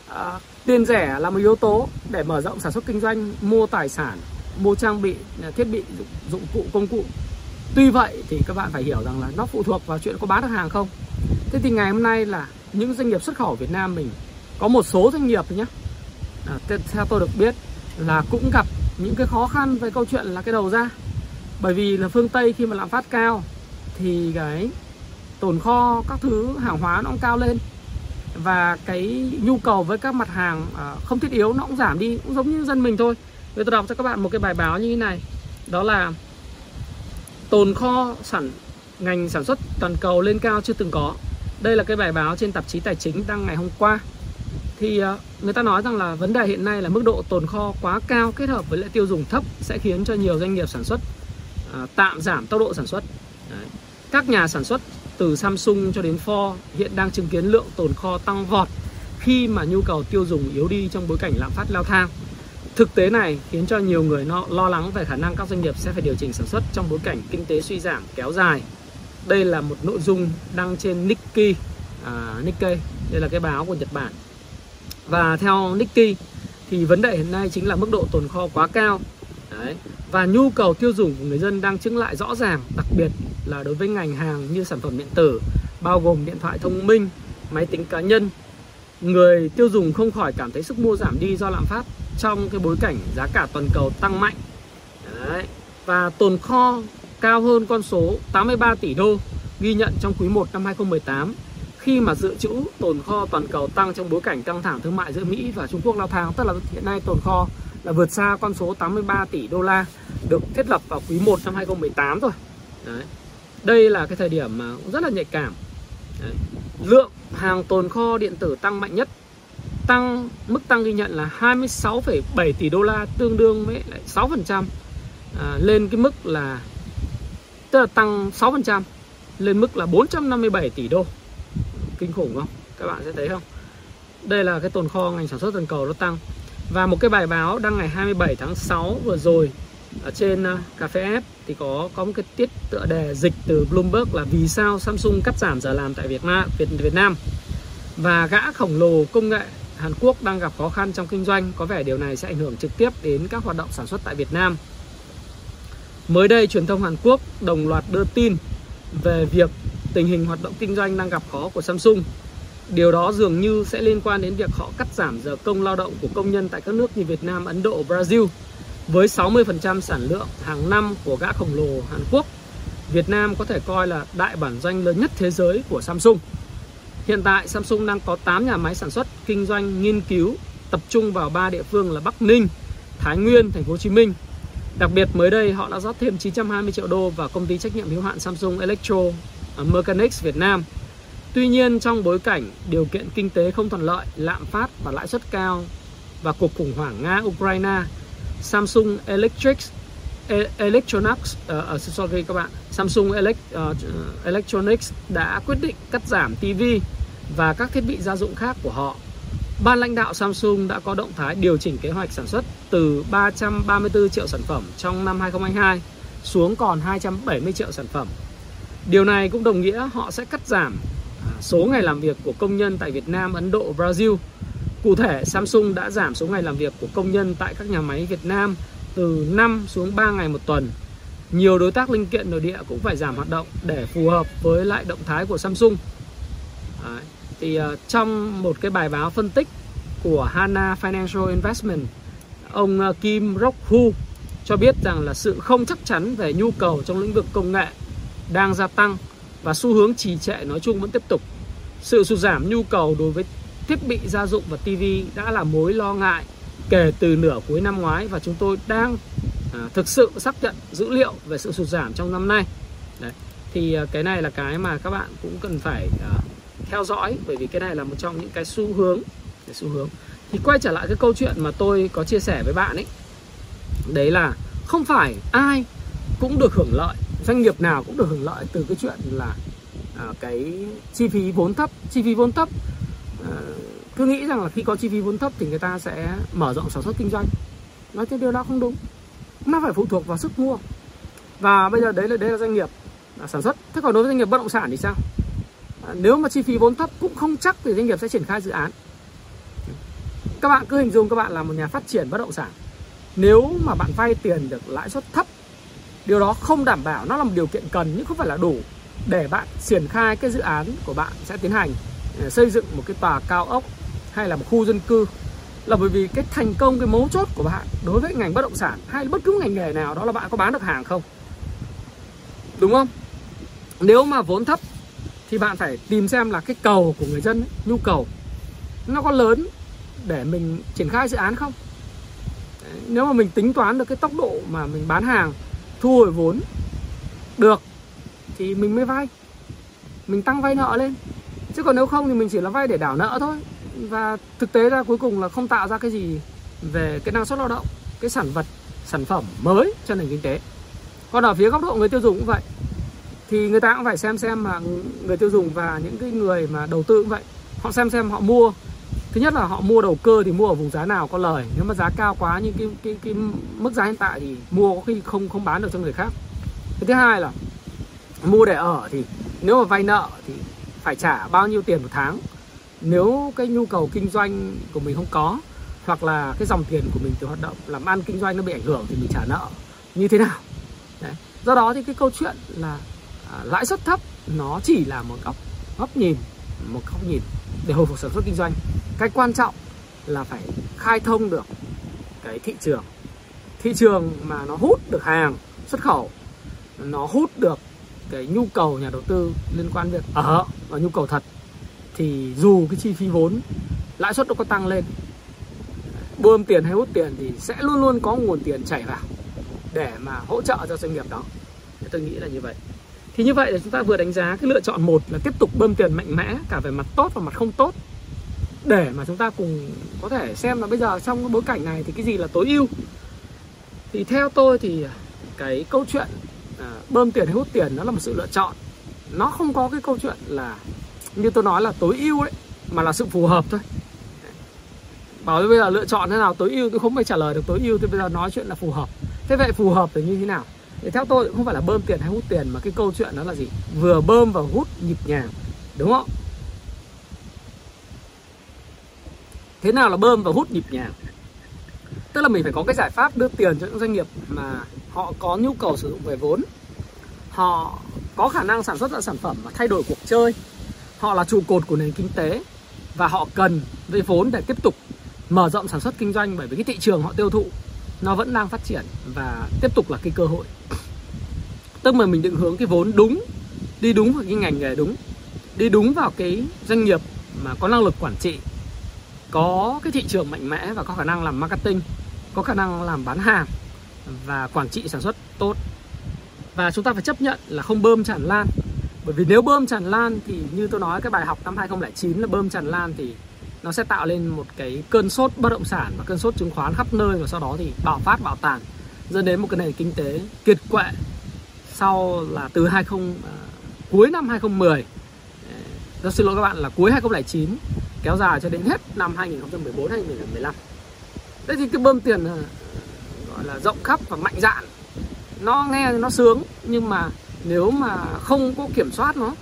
À, tiền rẻ là một yếu tố để mở rộng sản xuất kinh doanh mua tài sản mua trang bị à, thiết bị dụng, dụng cụ công cụ. Tuy vậy thì các bạn phải hiểu rằng là nó phụ thuộc vào chuyện có bán được hàng không. Thế thì ngày hôm nay là những doanh nghiệp xuất khẩu Việt Nam mình có một số doanh nghiệp nhé. À, theo tôi được biết là cũng gặp những cái khó khăn về câu chuyện là cái đầu ra. Bởi vì là phương Tây khi mà lạm phát cao thì cái tồn kho các thứ hàng hóa nó cũng cao lên. Và cái nhu cầu với các mặt hàng à, không thiết yếu nó cũng giảm đi cũng giống như dân mình thôi. Bây tôi đọc cho các bạn một cái bài báo như thế này. Đó là tồn kho sản ngành sản xuất toàn cầu lên cao chưa từng có. Đây là cái bài báo trên tạp chí tài chính đăng ngày hôm qua thì à, người ta nói rằng là vấn đề hiện nay là mức độ tồn kho quá cao kết hợp với lại tiêu dùng thấp sẽ khiến cho nhiều doanh nghiệp sản xuất à, tạm giảm tốc độ sản xuất Đấy. các nhà sản xuất từ Samsung cho đến Ford hiện đang chứng kiến lượng tồn kho tăng vọt khi mà nhu cầu tiêu dùng yếu đi trong bối cảnh lạm phát leo thang Thực tế này khiến cho nhiều người lo, lo lắng về khả năng các doanh nghiệp sẽ phải điều chỉnh sản xuất trong bối cảnh kinh tế suy giảm kéo dài. Đây là một nội dung đăng trên Nikkei, à, Nikkei, đây là cái báo của Nhật Bản. Và theo Nikkei thì vấn đề hiện nay chính là mức độ tồn kho quá cao. Đấy. Và nhu cầu tiêu dùng của người dân đang chứng lại rõ ràng, đặc biệt là đối với ngành hàng như sản phẩm điện tử, bao gồm điện thoại thông minh, máy tính cá nhân. Người tiêu dùng không khỏi cảm thấy sức mua giảm đi do lạm phát trong cái bối cảnh giá cả toàn cầu tăng mạnh Đấy. và tồn kho cao hơn con số 83 tỷ đô ghi nhận trong quý 1 năm 2018 khi mà dự trữ tồn kho toàn cầu tăng trong bối cảnh căng thẳng thương mại giữa Mỹ và Trung Quốc lao thang tức là hiện nay tồn kho là vượt xa con số 83 tỷ đô la được thiết lập vào quý 1 năm 2018 rồi Đấy. đây là cái thời điểm mà rất là nhạy cảm Đấy. lượng hàng tồn kho điện tử tăng mạnh nhất tăng mức tăng ghi nhận là 26,7 tỷ đô la tương đương với lại 6% à, lên cái mức là tức là tăng 6% lên mức là 457 tỷ đô kinh khủng không? Các bạn sẽ thấy không? Đây là cái tồn kho ngành sản xuất toàn cầu nó tăng. Và một cái bài báo đăng ngày 27 tháng 6 vừa rồi ở trên ờ, cà phê app thì có có một cái tiết tựa đề dịch từ Bloomberg là vì sao Samsung cắt giảm giờ làm tại Việt Nam Việt Việt Nam? Và gã khổng lồ công nghệ Hàn Quốc đang gặp khó khăn trong kinh doanh, có vẻ điều này sẽ ảnh hưởng trực tiếp đến các hoạt động sản xuất tại Việt Nam. Mới đây, truyền thông Hàn Quốc đồng loạt đưa tin về việc tình hình hoạt động kinh doanh đang gặp khó của Samsung. Điều đó dường như sẽ liên quan đến việc họ cắt giảm giờ công lao động của công nhân tại các nước như Việt Nam, Ấn Độ, Brazil. Với 60% sản lượng hàng năm của gã khổng lồ Hàn Quốc, Việt Nam có thể coi là đại bản doanh lớn nhất thế giới của Samsung. Hiện tại Samsung đang có 8 nhà máy sản xuất, kinh doanh, nghiên cứu tập trung vào ba địa phương là Bắc Ninh, Thái Nguyên, Thành phố Hồ Chí Minh. Đặc biệt mới đây họ đã rót thêm 920 triệu đô vào công ty trách nhiệm hữu hạn Samsung Electro Mechanics Việt Nam. Tuy nhiên trong bối cảnh điều kiện kinh tế không thuận lợi, lạm phát và lãi suất cao và cuộc khủng hoảng Nga-Ukraine, Samsung Electrics e- Electronics uh, uh, sorry các bạn Samsung Elect, uh, ờ, Electronics đã quyết định cắt giảm TV và các thiết bị gia dụng khác của họ. Ban lãnh đạo Samsung đã có động thái điều chỉnh kế hoạch sản xuất từ 334 triệu sản phẩm trong năm 2022 xuống còn 270 triệu sản phẩm. Điều này cũng đồng nghĩa họ sẽ cắt giảm à, số ngày làm việc của công nhân tại Việt Nam, Ấn Độ, Brazil. Cụ thể, Samsung đã giảm số ngày làm việc của công nhân tại các nhà máy Việt Nam từ 5 xuống 3 ngày một tuần. Nhiều đối tác linh kiện nội địa cũng phải giảm hoạt động để phù hợp với lại động thái của Samsung. Đấy thì uh, trong một cái bài báo phân tích của Hana Financial Investment ông uh, Kim Rock Hu cho biết rằng là sự không chắc chắn về nhu cầu trong lĩnh vực công nghệ đang gia tăng và xu hướng trì trệ nói chung vẫn tiếp tục. Sự sụt giảm nhu cầu đối với thiết bị gia dụng và TV đã là mối lo ngại kể từ nửa cuối năm ngoái và chúng tôi đang à, thực sự xác nhận dữ liệu về sự sụt giảm trong năm nay. Đấy. Thì à, cái này là cái mà các bạn cũng cần phải à, theo dõi bởi vì cái này là một trong những cái xu hướng cái xu hướng thì quay trở lại cái câu chuyện mà tôi có chia sẻ với bạn ấy đấy là không phải ai cũng được hưởng lợi doanh nghiệp nào cũng được hưởng lợi từ cái chuyện là à, cái chi phí vốn thấp. Chi phí vốn thấp à, cứ nghĩ rằng là khi có chi phí vốn thấp thì người ta sẽ mở rộng sản xuất kinh doanh. Nói cái điều đó không đúng. Nó phải phụ thuộc vào sức mua. Và bây giờ đấy là đấy là doanh nghiệp à, sản xuất. Thế còn đối với doanh nghiệp bất động sản thì sao? À, nếu mà chi phí vốn thấp cũng không chắc thì doanh nghiệp sẽ triển khai dự án. Các bạn cứ hình dung các bạn là một nhà phát triển bất động sản. Nếu mà bạn vay tiền được lãi suất thấp điều đó không đảm bảo nó là một điều kiện cần nhưng không phải là đủ để bạn triển khai cái dự án của bạn sẽ tiến hành à, xây dựng một cái tòa cao ốc hay là một khu dân cư là bởi vì cái thành công cái mấu chốt của bạn đối với ngành bất động sản hay bất cứ ngành nghề nào đó là bạn có bán được hàng không. Đúng không? Nếu mà vốn thấp thì bạn phải tìm xem là cái cầu của người dân ấy, nhu cầu nó có lớn để mình triển khai dự án không? Đấy, nếu mà mình tính toán được cái tốc độ mà mình bán hàng thu hồi vốn. Được, thì mình mới vay. Mình tăng vay nợ lên. Chứ còn nếu không thì mình chỉ là vay để đảo nợ thôi. Và thực tế ra cuối cùng là không tạo ra cái gì về cái năng suất lao động, cái sản vật, sản phẩm mới cho nền kinh tế. Còn ở phía góc độ người tiêu dùng cũng vậy. Thì người ta cũng phải xem xem mà người tiêu dùng và những cái người mà đầu tư cũng vậy. Họ xem xem họ mua thứ nhất là họ mua đầu cơ thì mua ở vùng giá nào có lời. Nếu mà giá cao quá như cái cái cái mức giá hiện tại thì mua có khi không không bán được cho người khác. Cái thứ hai là mua để ở thì nếu mà vay nợ thì phải trả bao nhiêu tiền một tháng. Nếu cái nhu cầu kinh doanh của mình không có hoặc là cái dòng tiền của mình từ hoạt động làm ăn kinh doanh nó bị ảnh hưởng thì mình trả nợ. Như thế nào? Đấy. do đó thì cái câu chuyện là à, lãi suất thấp nó chỉ là một góc góc nhìn một góc nhìn để hồi phục sản xuất kinh doanh. Cái quan trọng là phải khai thông được cái thị trường. Thị trường mà nó hút được hàng xuất khẩu, nó hút được cái nhu cầu nhà đầu tư liên quan việc ở và nhu cầu thật, thì dù cái chi phí vốn, lãi suất nó có tăng lên, bơm tiền hay hút tiền thì sẽ luôn luôn có nguồn tiền chảy vào để mà hỗ trợ cho doanh nghiệp đó. Tôi nghĩ là như vậy thì như vậy là chúng ta vừa đánh giá cái lựa chọn một là tiếp tục bơm tiền mạnh mẽ cả về mặt tốt và mặt không tốt. Để mà chúng ta cùng có thể xem là bây giờ trong cái bối cảnh này thì cái gì là tối ưu. Thì theo tôi thì cái câu chuyện à, bơm tiền hay hút tiền nó là một sự lựa chọn. Nó không có cái câu chuyện là như tôi nói là tối ưu đấy mà là sự phù hợp thôi. Bảo bây giờ lựa chọn thế nào tối ưu tôi không phải trả lời được tối ưu tôi bây giờ nói chuyện là phù hợp. Thế vậy phù hợp thì như thế nào? Thì theo tôi cũng không phải là bơm tiền hay hút tiền, mà cái câu chuyện đó là gì? Vừa bơm và hút nhịp nhàng, đúng không? Thế nào là bơm và hút nhịp nhàng? Tức là mình phải có cái giải pháp đưa tiền cho những doanh nghiệp mà họ có nhu cầu sử dụng về vốn. Họ có khả năng sản xuất ra sản phẩm và thay đổi cuộc chơi. Họ là trụ cột của nền kinh tế và họ cần với vốn để tiếp tục mở rộng sản xuất kinh doanh bởi vì cái thị trường họ tiêu thụ nó vẫn đang phát triển và tiếp tục là cái cơ hội. Tức là mình định hướng cái vốn đúng, đi đúng vào cái ngành nghề đúng, đi đúng vào cái doanh nghiệp mà có năng lực quản trị, có cái thị trường mạnh mẽ và có khả năng làm marketing, có khả năng làm bán hàng và quản trị sản xuất tốt. Và chúng ta phải chấp nhận là không bơm tràn lan. Bởi vì nếu bơm tràn lan thì như tôi nói, cái bài học năm 2009 là bơm tràn lan thì nó sẽ tạo lên một cái cơn sốt bất động sản và cơn sốt chứng khoán khắp nơi và sau đó thì bạo phát bạo tàn dẫn đến một cái nền kinh tế kiệt quệ sau là từ 20 uh, à, cuối năm 2010 ờ, rất xin lỗi các bạn là cuối 2009 kéo dài cho đến hết năm 2014 2015 thế thì cái bơm tiền ờ, gọi là rộng khắp và mạnh dạn nó nghe nó sướng nhưng mà nếu mà không có kiểm soát nó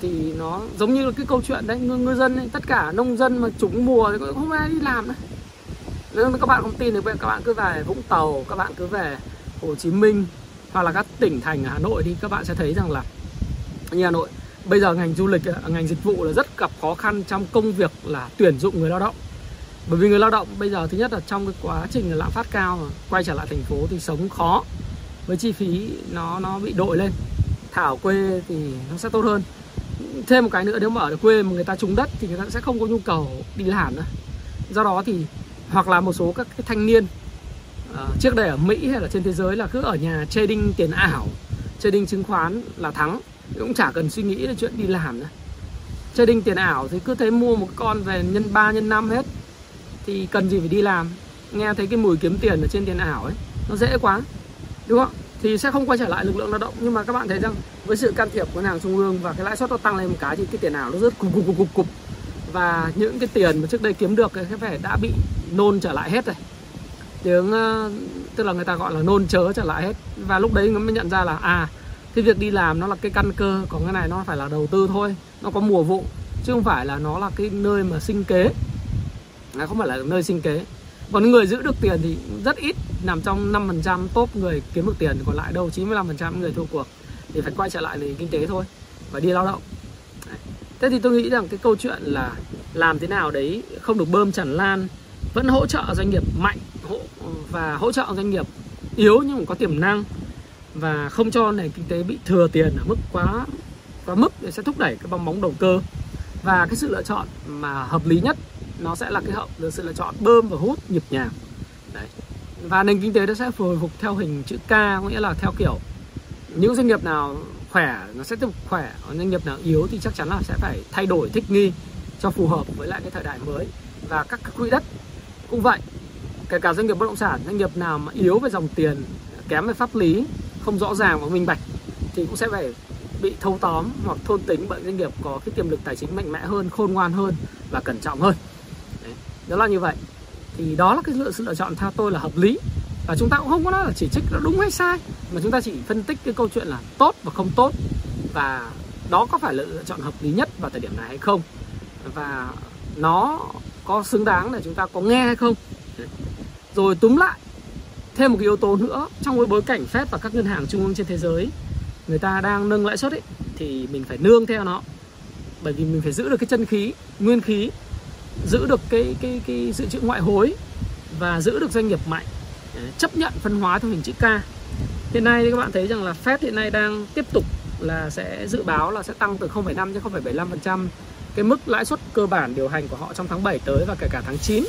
thì nó giống như là cái câu chuyện đấy ngư, ngư dân ấy, tất cả nông dân mà trúng mùa thì cũng không ai đi làm đấy nếu các bạn không tin thì các bạn cứ về Vũng Tàu các bạn cứ về Hồ Chí Minh hoặc là các tỉnh thành ở Hà Nội thì các bạn sẽ thấy rằng là như Hà Nội bây giờ ngành du lịch ngành dịch vụ là rất gặp khó khăn trong công việc là tuyển dụng người lao động. Bởi vì người lao động bây giờ thứ nhất là trong cái quá trình lạm phát cao mà quay trở lại thành phố thì sống khó với chi phí nó nó bị đội lên. Thảo quê thì nó sẽ tốt hơn thêm một cái nữa nếu mà ở quê mà người ta trúng đất thì người ta sẽ không có nhu cầu đi làm nữa. Do đó thì hoặc là một số các cái thanh niên uh, trước đây ở Mỹ hay là trên thế giới là cứ ở nhà trading tiền ảo trading chứng khoán là thắng. Cũng chả cần suy nghĩ đến chuyện đi làm nữa. Trading tiền ảo thì cứ thấy mua một con về nhân 3 nhân 5 hết thì cần gì phải đi làm. Nghe thấy cái mùi kiếm tiền ở trên tiền ảo ấy nó dễ quá đúng không? Thì sẽ không quay trở lại lực lượng lao động. Nhưng mà các bạn thấy rằng với sự can thiệp của ngân hàng trung ương và cái lãi suất nó tăng lên một cái thì cái tiền ảo nó rất cục cục cục cục cục. Và những cái tiền mà trước đây kiếm được cái vẻ đã bị nôn trở lại hết rồi. Tiếng ờ, tức là người ta gọi là nôn chớ trở lại hết. Và lúc đấy mới nhận ra là à cái việc đi làm nó là cái căn cơ còn cái này nó phải là đầu tư thôi, nó có mùa vụ, chứ không phải là nó là cái nơi mà sinh kế. Nó không phải là nơi sinh kế còn người giữ được tiền thì rất ít, nằm trong 5% top người kiếm được tiền, còn lại đâu 95% người thua cuộc. Thì phải quay trở lại nền kinh tế thôi, và đi lao động. Thế thì tôi nghĩ rằng cái câu chuyện là làm thế nào đấy không được bơm tràn lan, vẫn hỗ trợ doanh nghiệp mạnh, hỗ, và hỗ trợ doanh nghiệp yếu nhưng mà có tiềm năng, và không cho nền kinh tế bị thừa tiền ở mức quá quá mức, để sẽ thúc đẩy cái bong bóng đầu cơ. Và cái sự lựa chọn mà hợp lý nhất nó sẽ là cái hậu, được sự lựa chọn bơm và hút nhịp nhàng. Đấy. Và nền kinh tế nó sẽ hồi phục theo hình chữ K, có nghĩa là theo kiểu, những doanh nghiệp nào khỏe, nó sẽ tiếp tục khỏe, còn doanh nghiệp nào yếu thì chắc chắn là sẽ phải thay đổi thích nghi cho phù hợp với lại cái thời đại mới. Và các quỹ đất cũng vậy, kể cả doanh nghiệp bất động sản, doanh nghiệp nào mà yếu về dòng tiền, kém về pháp lý, không rõ ràng và minh bạch thì cũng sẽ phải bị thâu tóm hoặc thôn tính bởi doanh nghiệp có cái tiềm lực tài chính mạnh mẽ hơn, khôn ngoan hơn và cẩn trọng hơn đó là như vậy. Thì đó là cái lựa sự lựa chọn theo tôi là hợp lý. Và chúng ta cũng không có nói là chỉ trích nó đúng hay sai, mà chúng ta chỉ phân tích cái câu chuyện là tốt và không tốt. Và đó có phải là lựa chọn hợp lý nhất vào thời điểm này hay không? Và nó có xứng đáng để chúng ta có nghe hay không? Rồi túm lại, thêm một cái yếu tố nữa. Trong cái bối cảnh Fed và các ngân hàng trung ương trên thế giới, người ta đang nâng lãi suất ấy, thì mình phải nương theo nó. Bởi vì mình phải giữ được cái chân khí, nguyên khí giữ được cái cái cái dự trữ ngoại hối và giữ được doanh nghiệp mạnh chấp nhận phân hóa theo hình chữ K. Hiện nay thì các bạn thấy rằng là Fed hiện nay đang tiếp tục là sẽ dự báo là sẽ tăng từ 0,5 đến 0,75% cái mức lãi suất cơ bản điều hành của họ trong tháng 7 tới và kể cả tháng 9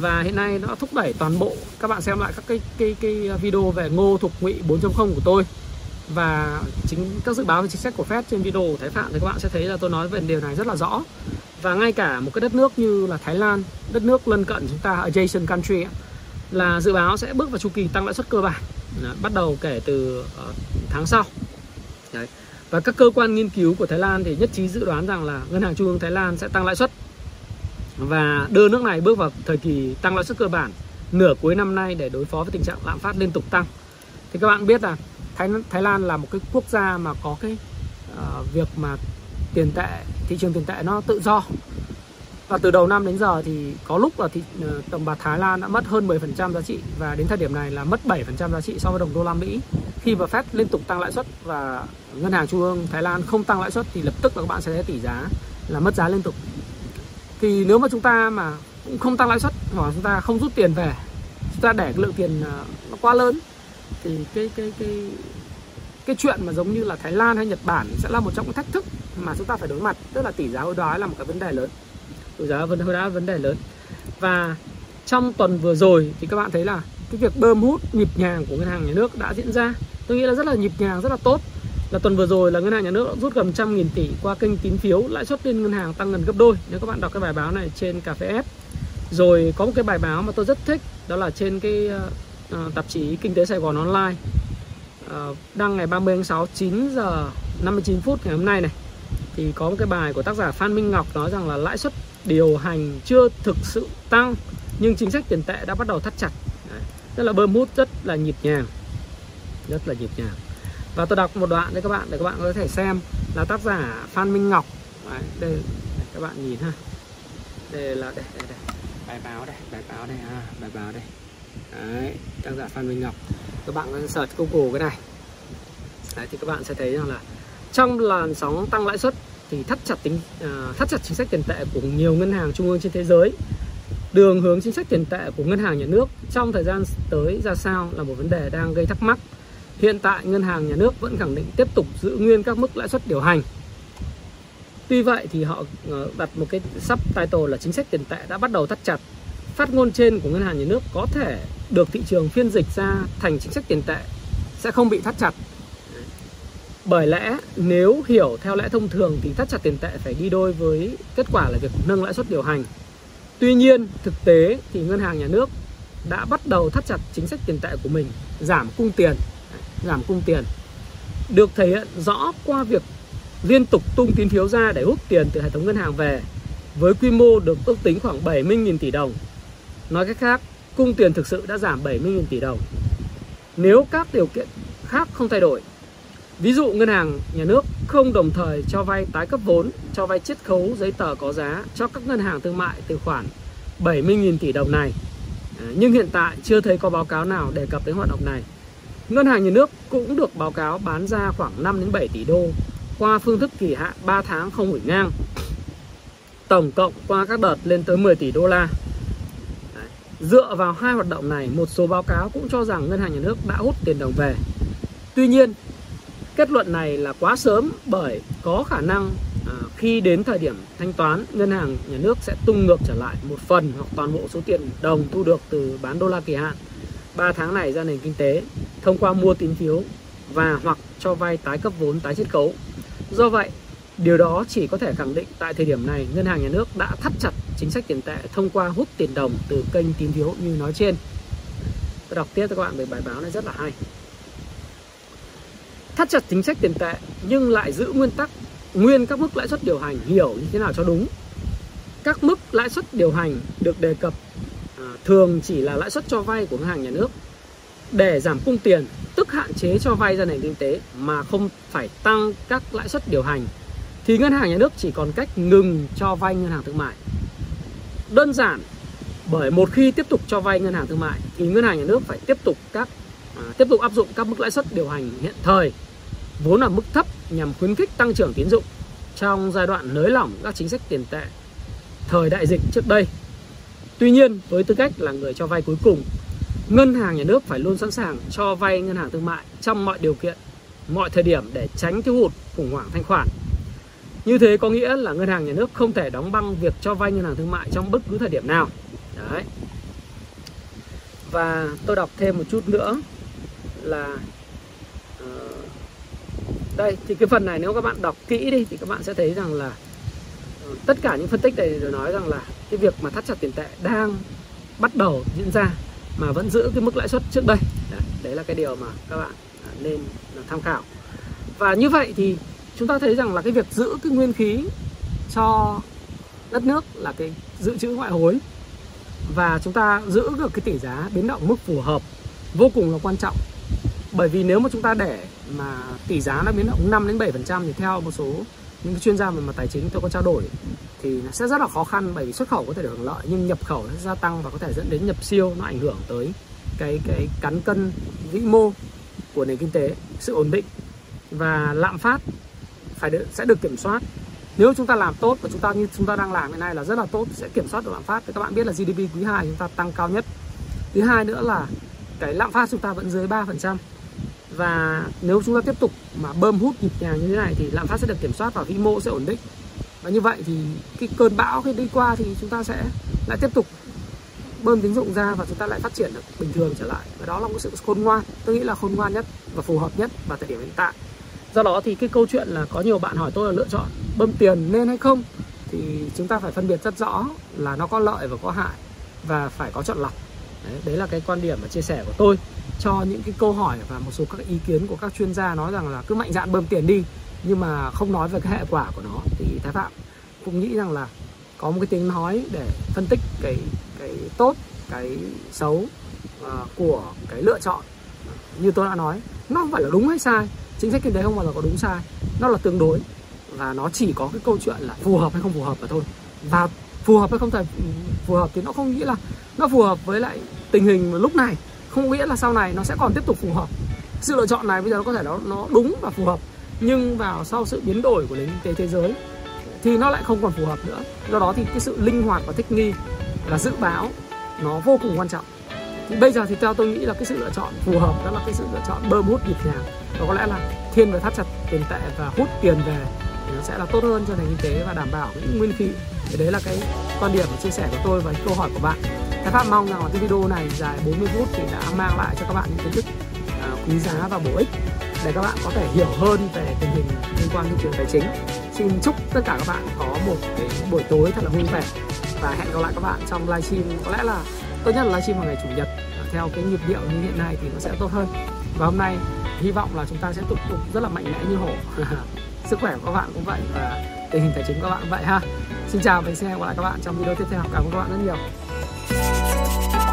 và hiện nay nó thúc đẩy toàn bộ các bạn xem lại các cái cái cái video về ngô thục ngụy 4.0 của tôi và chính các dự báo về chính sách của Fed trên video của Thái Phạm thì các bạn sẽ thấy là tôi nói về điều này rất là rõ. Và ngay cả một cái đất nước như là Thái Lan, đất nước lân cận chúng ta, adjacent country là dự báo sẽ bước vào chu kỳ tăng lãi suất cơ bản à, bắt đầu kể từ ờ, tháng sau. Đấy. và các cơ quan nghiên cứu của Thái Lan thì nhất trí dự đoán rằng là ngân hàng trung ương Thái Lan sẽ tăng lãi suất. Và đưa nước này bước vào thời kỳ tăng lãi suất cơ bản nửa cuối năm nay để đối phó với tình trạng lạm phát liên tục tăng. Thì các bạn biết là Thái Thái Lan là một cái quốc gia mà có cái uh, việc mà tiền tệ thị trường tiền tệ nó tự do. Và từ đầu năm đến giờ thì có lúc là thị ờ, uh, đồng bạc Thái Lan đã mất hơn 10% giá trị và đến thời điểm này là mất 7% giá trị so với đồng đô la Mỹ. Khi mà Fed liên tục tăng lãi suất và ngân hàng trung ương Thái Lan không tăng lãi suất thì lập tức là các bạn sẽ thấy tỷ giá là mất giá liên tục. Thì nếu mà chúng ta mà cũng không tăng lãi suất hoặc chúng ta không rút tiền về chúng ta để cái lượng tiền ờ, nó quá lớn thì cái cái cái cái chuyện mà giống như là Thái Lan hay Nhật Bản sẽ là một trong những thách thức mà chúng ta phải đối mặt. Tức là tỷ giá hối đoái là một cái vấn đề lớn. Tỷ giá hối đoái là vấn đề lớn. Và trong tuần vừa rồi thì các bạn thấy là cái việc bơm hút nhịp nhàng của ngân hàng nhà nước đã diễn ra. Tôi nghĩ là rất là nhịp nhàng, rất là tốt. Là tuần vừa rồi là ngân hàng nhà nước rút gần trăm nghìn tỷ qua kênh tín phiếu, lãi suất liên ngân hàng tăng gần gấp đôi. Nếu các bạn đọc cái bài báo này trên cà phê F. Rồi có một cái bài báo mà tôi rất thích, đó là trên cái Ờ, tạp chí Kinh tế Sài Gòn Online. Ờ, đăng ngày 30 tháng 6 9 giờ 59 phút ngày hôm nay này. Thì có một cái bài của tác giả Phan Minh Ngọc nói rằng là lãi suất điều hành chưa thực sự tăng nhưng chính sách tiền tệ đã bắt đầu thắt chặt. Đấy. tức là bơm hút rất là nhịp nhàng. Rất là nhịp nhàng. Và tôi đọc một đoạn đấy các bạn để các bạn có thể xem là tác giả Phan Minh Ngọc. Đấy, đây, đây các bạn nhìn ha. Đây là đây, đây, đây. bài báo đây bài báo đây à, bài báo đây. Đấy, tác giả Phan Minh Ngọc. Các bạn có search Google cái này. Đấy, thì các bạn sẽ thấy rằng là trong làn sóng tăng lãi suất thì thắt chặt tính uh, thắt chặt chính sách tiền tệ của nhiều ngân hàng trung ương trên thế giới. Đường hướng chính sách tiền tệ của ngân hàng nhà nước trong thời gian tới ra sao là một vấn đề đang gây thắc mắc. Hiện tại ngân hàng nhà nước vẫn khẳng định tiếp tục giữ nguyên các mức lãi suất điều hành. Tuy vậy thì họ ờ, đặt một cái sub title là chính sách tiền tệ đã bắt đầu thắt chặt phát ngôn trên của ngân hàng nhà nước có thể được thị trường phiên dịch ra thành chính sách tiền tệ sẽ không bị thắt chặt bởi lẽ nếu hiểu theo lẽ thông thường thì thắt chặt tiền tệ phải đi đôi với kết quả là việc nâng lãi suất điều hành. Tuy nhiên, thực tế thì ngân hàng nhà nước đã bắt đầu thắt chặt chính sách tiền tệ của mình, giảm cung tiền, giảm cung tiền. Được thể hiện rõ qua việc liên tục tung tín phiếu ra để hút tiền từ hệ thống ngân hàng về với quy mô được ước tính khoảng 70.000 tỷ đồng. Nói cách khác, cung tiền thực sự đã giảm 70.000 tỷ đồng. Nếu các điều kiện khác không thay đổi, ví dụ ngân hàng nhà nước không đồng thời cho vay tái cấp vốn, cho vay chiết khấu giấy tờ có giá cho các ngân hàng thương mại từ khoản 70.000 tỷ đồng này. À, nhưng hiện tại chưa thấy có báo cáo nào đề cập đến hoạt động này. Ngân hàng nhà nước cũng được báo cáo bán ra khoảng 5 đến 7 tỷ đô qua phương thức kỳ hạn 3 tháng không hủy ngang. Tổng cộng qua các đợt lên tới 10 tỷ đô la. Dựa vào hai hoạt động này, một số báo cáo cũng cho rằng ngân hàng nhà nước đã hút tiền đồng về. Tuy nhiên, kết luận này là quá sớm bởi có khả năng à, khi đến thời điểm thanh toán, ngân hàng nhà nước sẽ tung ngược trở lại một phần hoặc toàn bộ số tiền đồng thu được từ bán đô la kỳ hạn 3 tháng này ra nền kinh tế thông qua mua tín phiếu và hoặc cho vay tái cấp vốn tái chiết khấu Do vậy, điều đó chỉ có thể khẳng định tại thời điểm này ngân hàng nhà nước đã thắt chặt chính sách tiền tệ thông qua hút tiền đồng từ kênh tín phiếu như nói trên. Tôi đọc tiếp cho các bạn về bài báo này rất là hay. Thắt chặt chính sách tiền tệ nhưng lại giữ nguyên tắc nguyên các mức lãi suất điều hành hiểu như thế nào cho đúng. Các mức lãi suất điều hành được đề cập à, thường chỉ là lãi suất cho vay của ngân hàng nhà nước để giảm cung tiền tức hạn chế cho vay ra nền kinh tế mà không phải tăng các lãi suất điều hành thì ngân hàng nhà nước chỉ còn cách ngừng cho vay ngân hàng thương mại. Đơn giản bởi một khi tiếp tục cho vay ngân hàng thương mại thì ngân hàng nhà nước phải tiếp tục các à, tiếp tục áp dụng các mức lãi suất điều hành hiện thời vốn ở mức thấp nhằm khuyến khích tăng trưởng tín dụng trong giai đoạn nới lỏng các chính sách tiền tệ thời đại dịch trước đây. Tuy nhiên, với tư cách là người cho vay cuối cùng ngân hàng nhà nước phải luôn sẵn sàng cho vay ngân hàng thương mại trong mọi điều kiện, mọi thời điểm để tránh thiếu hụt khủng hoảng thanh khoản. Như thế có nghĩa là ngân hàng nhà nước không thể đóng băng việc cho vay ngân hàng thương mại trong bất cứ thời điểm nào. Đấy. Và tôi đọc thêm một chút nữa là uh, đây thì cái phần này nếu các bạn đọc kỹ đi thì các bạn sẽ thấy rằng là uh, tất cả những phân tích này đều nói rằng là cái việc mà thắt chặt tiền tệ đang bắt đầu diễn ra mà vẫn giữ cái mức lãi suất trước đây đấy, đấy là cái điều mà các bạn ờ, nên tham khảo và như vậy thì chúng ta thấy rằng là cái việc giữ cái nguyên khí cho đất nước là cái dự trữ ngoại hối. Và chúng ta giữ được cái tỷ giá biến động mức phù hợp vô cùng là quan trọng. Bởi vì nếu mà chúng ta để mà tỷ giá nó biến động 5 đến 7 phần trăm thì theo một số những chuyên gia về mặt tài chính tôi có trao đổi thì nó sẽ rất là khó khăn bởi vì xuất khẩu có thể được hưởng lợi nhưng nhập khẩu nó sẽ gia tăng và có thể dẫn đến nhập siêu, nó ảnh hưởng tới cái cái cán cân vĩ mô của nền kinh tế, sự ổn định. Và lạm phát phải được, sẽ được kiểm soát. Nếu chúng ta làm tốt và chúng ta như chúng ta đang làm hiện nay là rất là tốt sẽ kiểm soát được lạm phát. Thì các bạn biết là GDP quý 2 chúng ta tăng cao nhất. Thứ hai nữa là cái lạm phát chúng ta vẫn dưới 3% và nếu chúng ta tiếp tục mà bơm hút nhịp nhàng như thế này thì lạm phát sẽ được kiểm soát và vĩ mô sẽ ổn định. Và như vậy thì cái cơn bão khi đi qua thì chúng ta sẽ lại tiếp tục bơm tín dụng ra và chúng ta lại phát triển được bình thường trở lại. Và đó là một sự khôn ngoan tôi nghĩ là khôn ngoan nhất và phù hợp nhất vào thời điểm hiện tại do đó thì cái câu chuyện là có nhiều bạn hỏi tôi là lựa chọn bơm tiền nên hay không thì chúng ta phải phân biệt rất rõ là nó có lợi và có hại và phải có chọn lọc. Đấy, đấy là cái quan điểm và chia sẻ của tôi cho những cái câu hỏi và một số các ý kiến của các chuyên gia nói rằng là cứ mạnh dạn bơm tiền đi nhưng mà không nói về cái hệ quả của nó thì thái phạm. Cũng nghĩ rằng là có một cái tiếng nói để phân tích cái cái tốt cái xấu uh, của cái lựa chọn. Như tôi đã nói nó không phải là đúng hay sai chính sách kinh tế không bao giờ có đúng sai, nó là tương đối. Và nó chỉ có cái câu chuyện là phù hợp hay không phù hợp mà thôi. Và phù hợp hay không thể phù hợp thì nó không nghĩa là, nó phù hợp với lại tình hình lúc này. Không nghĩa là sau này nó sẽ còn tiếp tục phù hợp. Sự lựa chọn này bây giờ nó có thể nó nó đúng và phù hợp, nhưng vào sau sự biến đổi của nền kinh tế thế giới thì nó lại không còn phù hợp nữa. Do đó thì cái sự linh hoạt và thích nghi là dự báo nó vô cùng quan trọng thì bây giờ thì theo tôi nghĩ là cái sự lựa chọn phù hợp đó là cái sự lựa chọn bơm hút nhịp nhàng. Và có lẽ là thiên về thắt chặt tiền tệ và hút tiền về thì nó sẽ là tốt hơn cho nền kinh tế và đảm bảo những nguyên khí. Thì đấy là cái quan điểm và chia sẻ của tôi và câu hỏi của bạn. Thái Phạm mong rằng là cái video này dài 40 phút thì đã mang lại cho các bạn những kiến thức à, quý giá và bổ ích để các bạn có thể hiểu hơn về tình hình liên quan thị trường tài chính. Xin chúc tất cả các bạn có một cái buổi tối thật là vui vẻ và hẹn gặp lại các bạn trong livestream. Có lẽ là tốt nhất là livestream vào ngày chủ nhật. Theo cái nhịp điệu như hiện nay thì nó sẽ tốt hơn. Và hôm nay, hy vọng là chúng ta sẽ tục tục rất là mạnh mẽ như hổ. Sức khỏe của các bạn cũng vậy và tình hình tài chính của các bạn cũng vậy ha. Xin chào và hẹn gặp lại các bạn trong video tiếp theo. Cảm ơn các bạn rất nhiều.